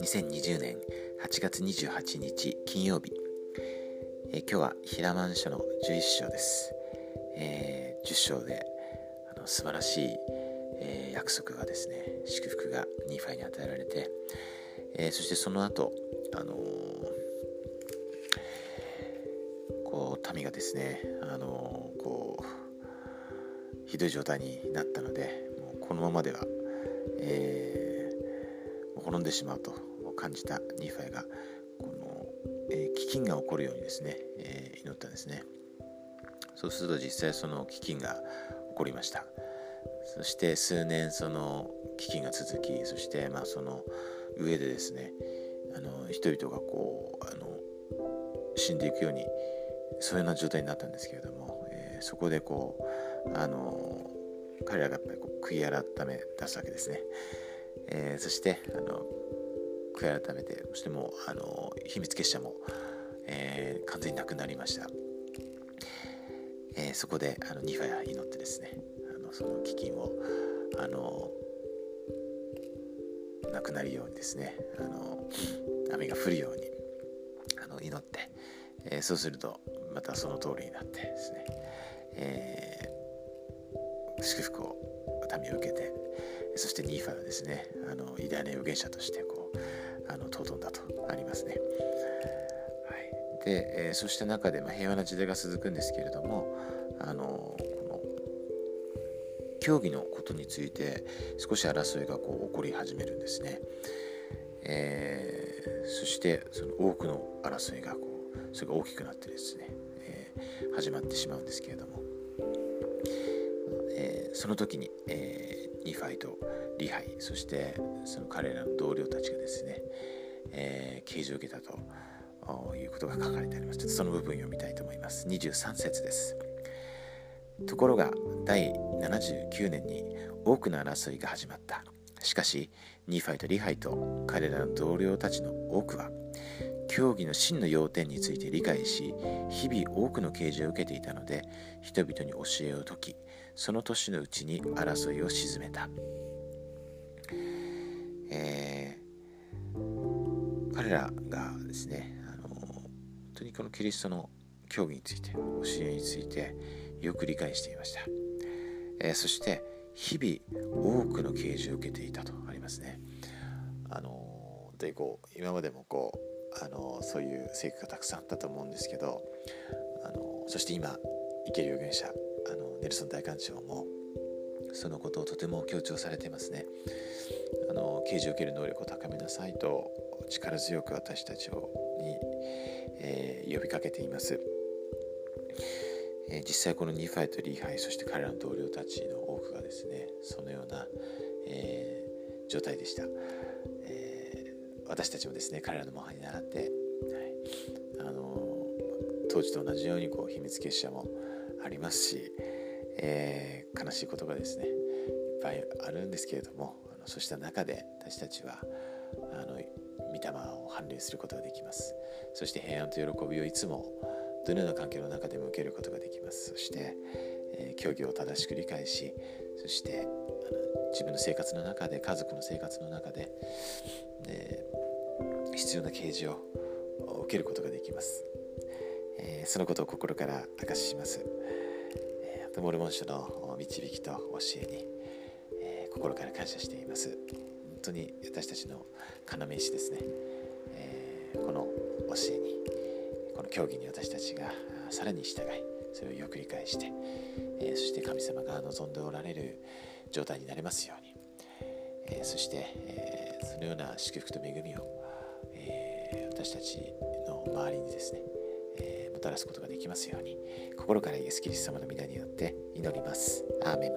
2020年8月28日金曜日、え、今日は平満書の11章です、えー、10章であの素晴らしい、えー、約束がですね祝福がニーファイに与えられて、えー、そしてその後あのこう民がですねあのこうひどい状態になったのでもうこのままでは、えー、滅んでしまうと感じたニーファイがこの、えー、飢饉が起こるようにですね、えー、祈ったんですね。そうすると実際その飢饉が起こりました。そして数年その飢饉が続きそしてまあその上でですねあの人々がこうあの死んでいくようにそういうような状態になったんですけれども、そこでこうあの彼らがやっぱりこう悔い改め出すわけですね、えー、そしてあの悔い改めてそしてもうあの秘密結社も、えー、完全になくなりました、えー、そこであのニファヤ祈ってですねあのその飢饉をあのなくなるようにですねあの雨が降るようにあの祈って、えー、そうするとまたその通りになってですね、えー、祝福を民を受けてそしてニーファはですねあの偉大な預言者としてこうあの尊んだとありますね。はい、で、えー、そうした中で、まあ、平和な時代が続くんですけれどもあのこの競技のことについて少し争いがこう起こり始めるんですね。えー、そしてその多くの争いがこうそれが大きくなってですね、えー、始まってしまうんですけれども、その時に、えー、ニファイとリハイそしてその彼らの同僚たちがですね、えー、刑事を受けたということが書かれてあります。ちょっとその部分読みたいと思います。23節です。ところが第79年に多くの争いが始まった。しかしニーファイとリハイと彼らの同僚たちの多くは競技の真の要点について理解し日々多くの啓示を受けていたので人々に教えを説きその年のうちに争いを鎮めた。えー、彼らがですねあの本当にこのキリストの教義について教えについてよく理解していました、えー、そして日々多くの啓示を受けていたとありますね。あのでこう今までもこうあのそういう成果がたくさんあったと思うんですけどあのそして今生ける預言者あのネルソン大官長もそのことをとても強調されていますね。あの刑事を受ける能力を高めなさいと力強く私たちをに、えー、呼びかけています。えー、実際このニファイとリーハイそして彼らの同僚たちの多くがですねそのような、えー、状態でした、私たちもですね彼らの模範に倣って、はい。あの当時と同じようにこう秘密結社もありますし、えー、悲しいことがですねいっぱいあるんですけれどもあのそうした中で私たちはあの御霊を反流することができます。そして平安と喜びをいつもどのような環境の中でも受けることができます。そして、え、教義を正しく理解しそしてあの自分の生活の中で家族の生活の中でで必要な啓示を受けることができます、え、そのことを心から明かしします。モルモン書の導きと教えに、え、心から感謝しています。本当に私たちの要石ですね、え、この教えにこの教義に私たちがさらに従いそれをよく理解して、えー、そして神様が望んでおられる状態になれますように、えそして、えそのような祝福と恵みを、え私たちの周りにですねえもたらすことができますように心からイエス・キリスト様の皆によって祈ります。アーメン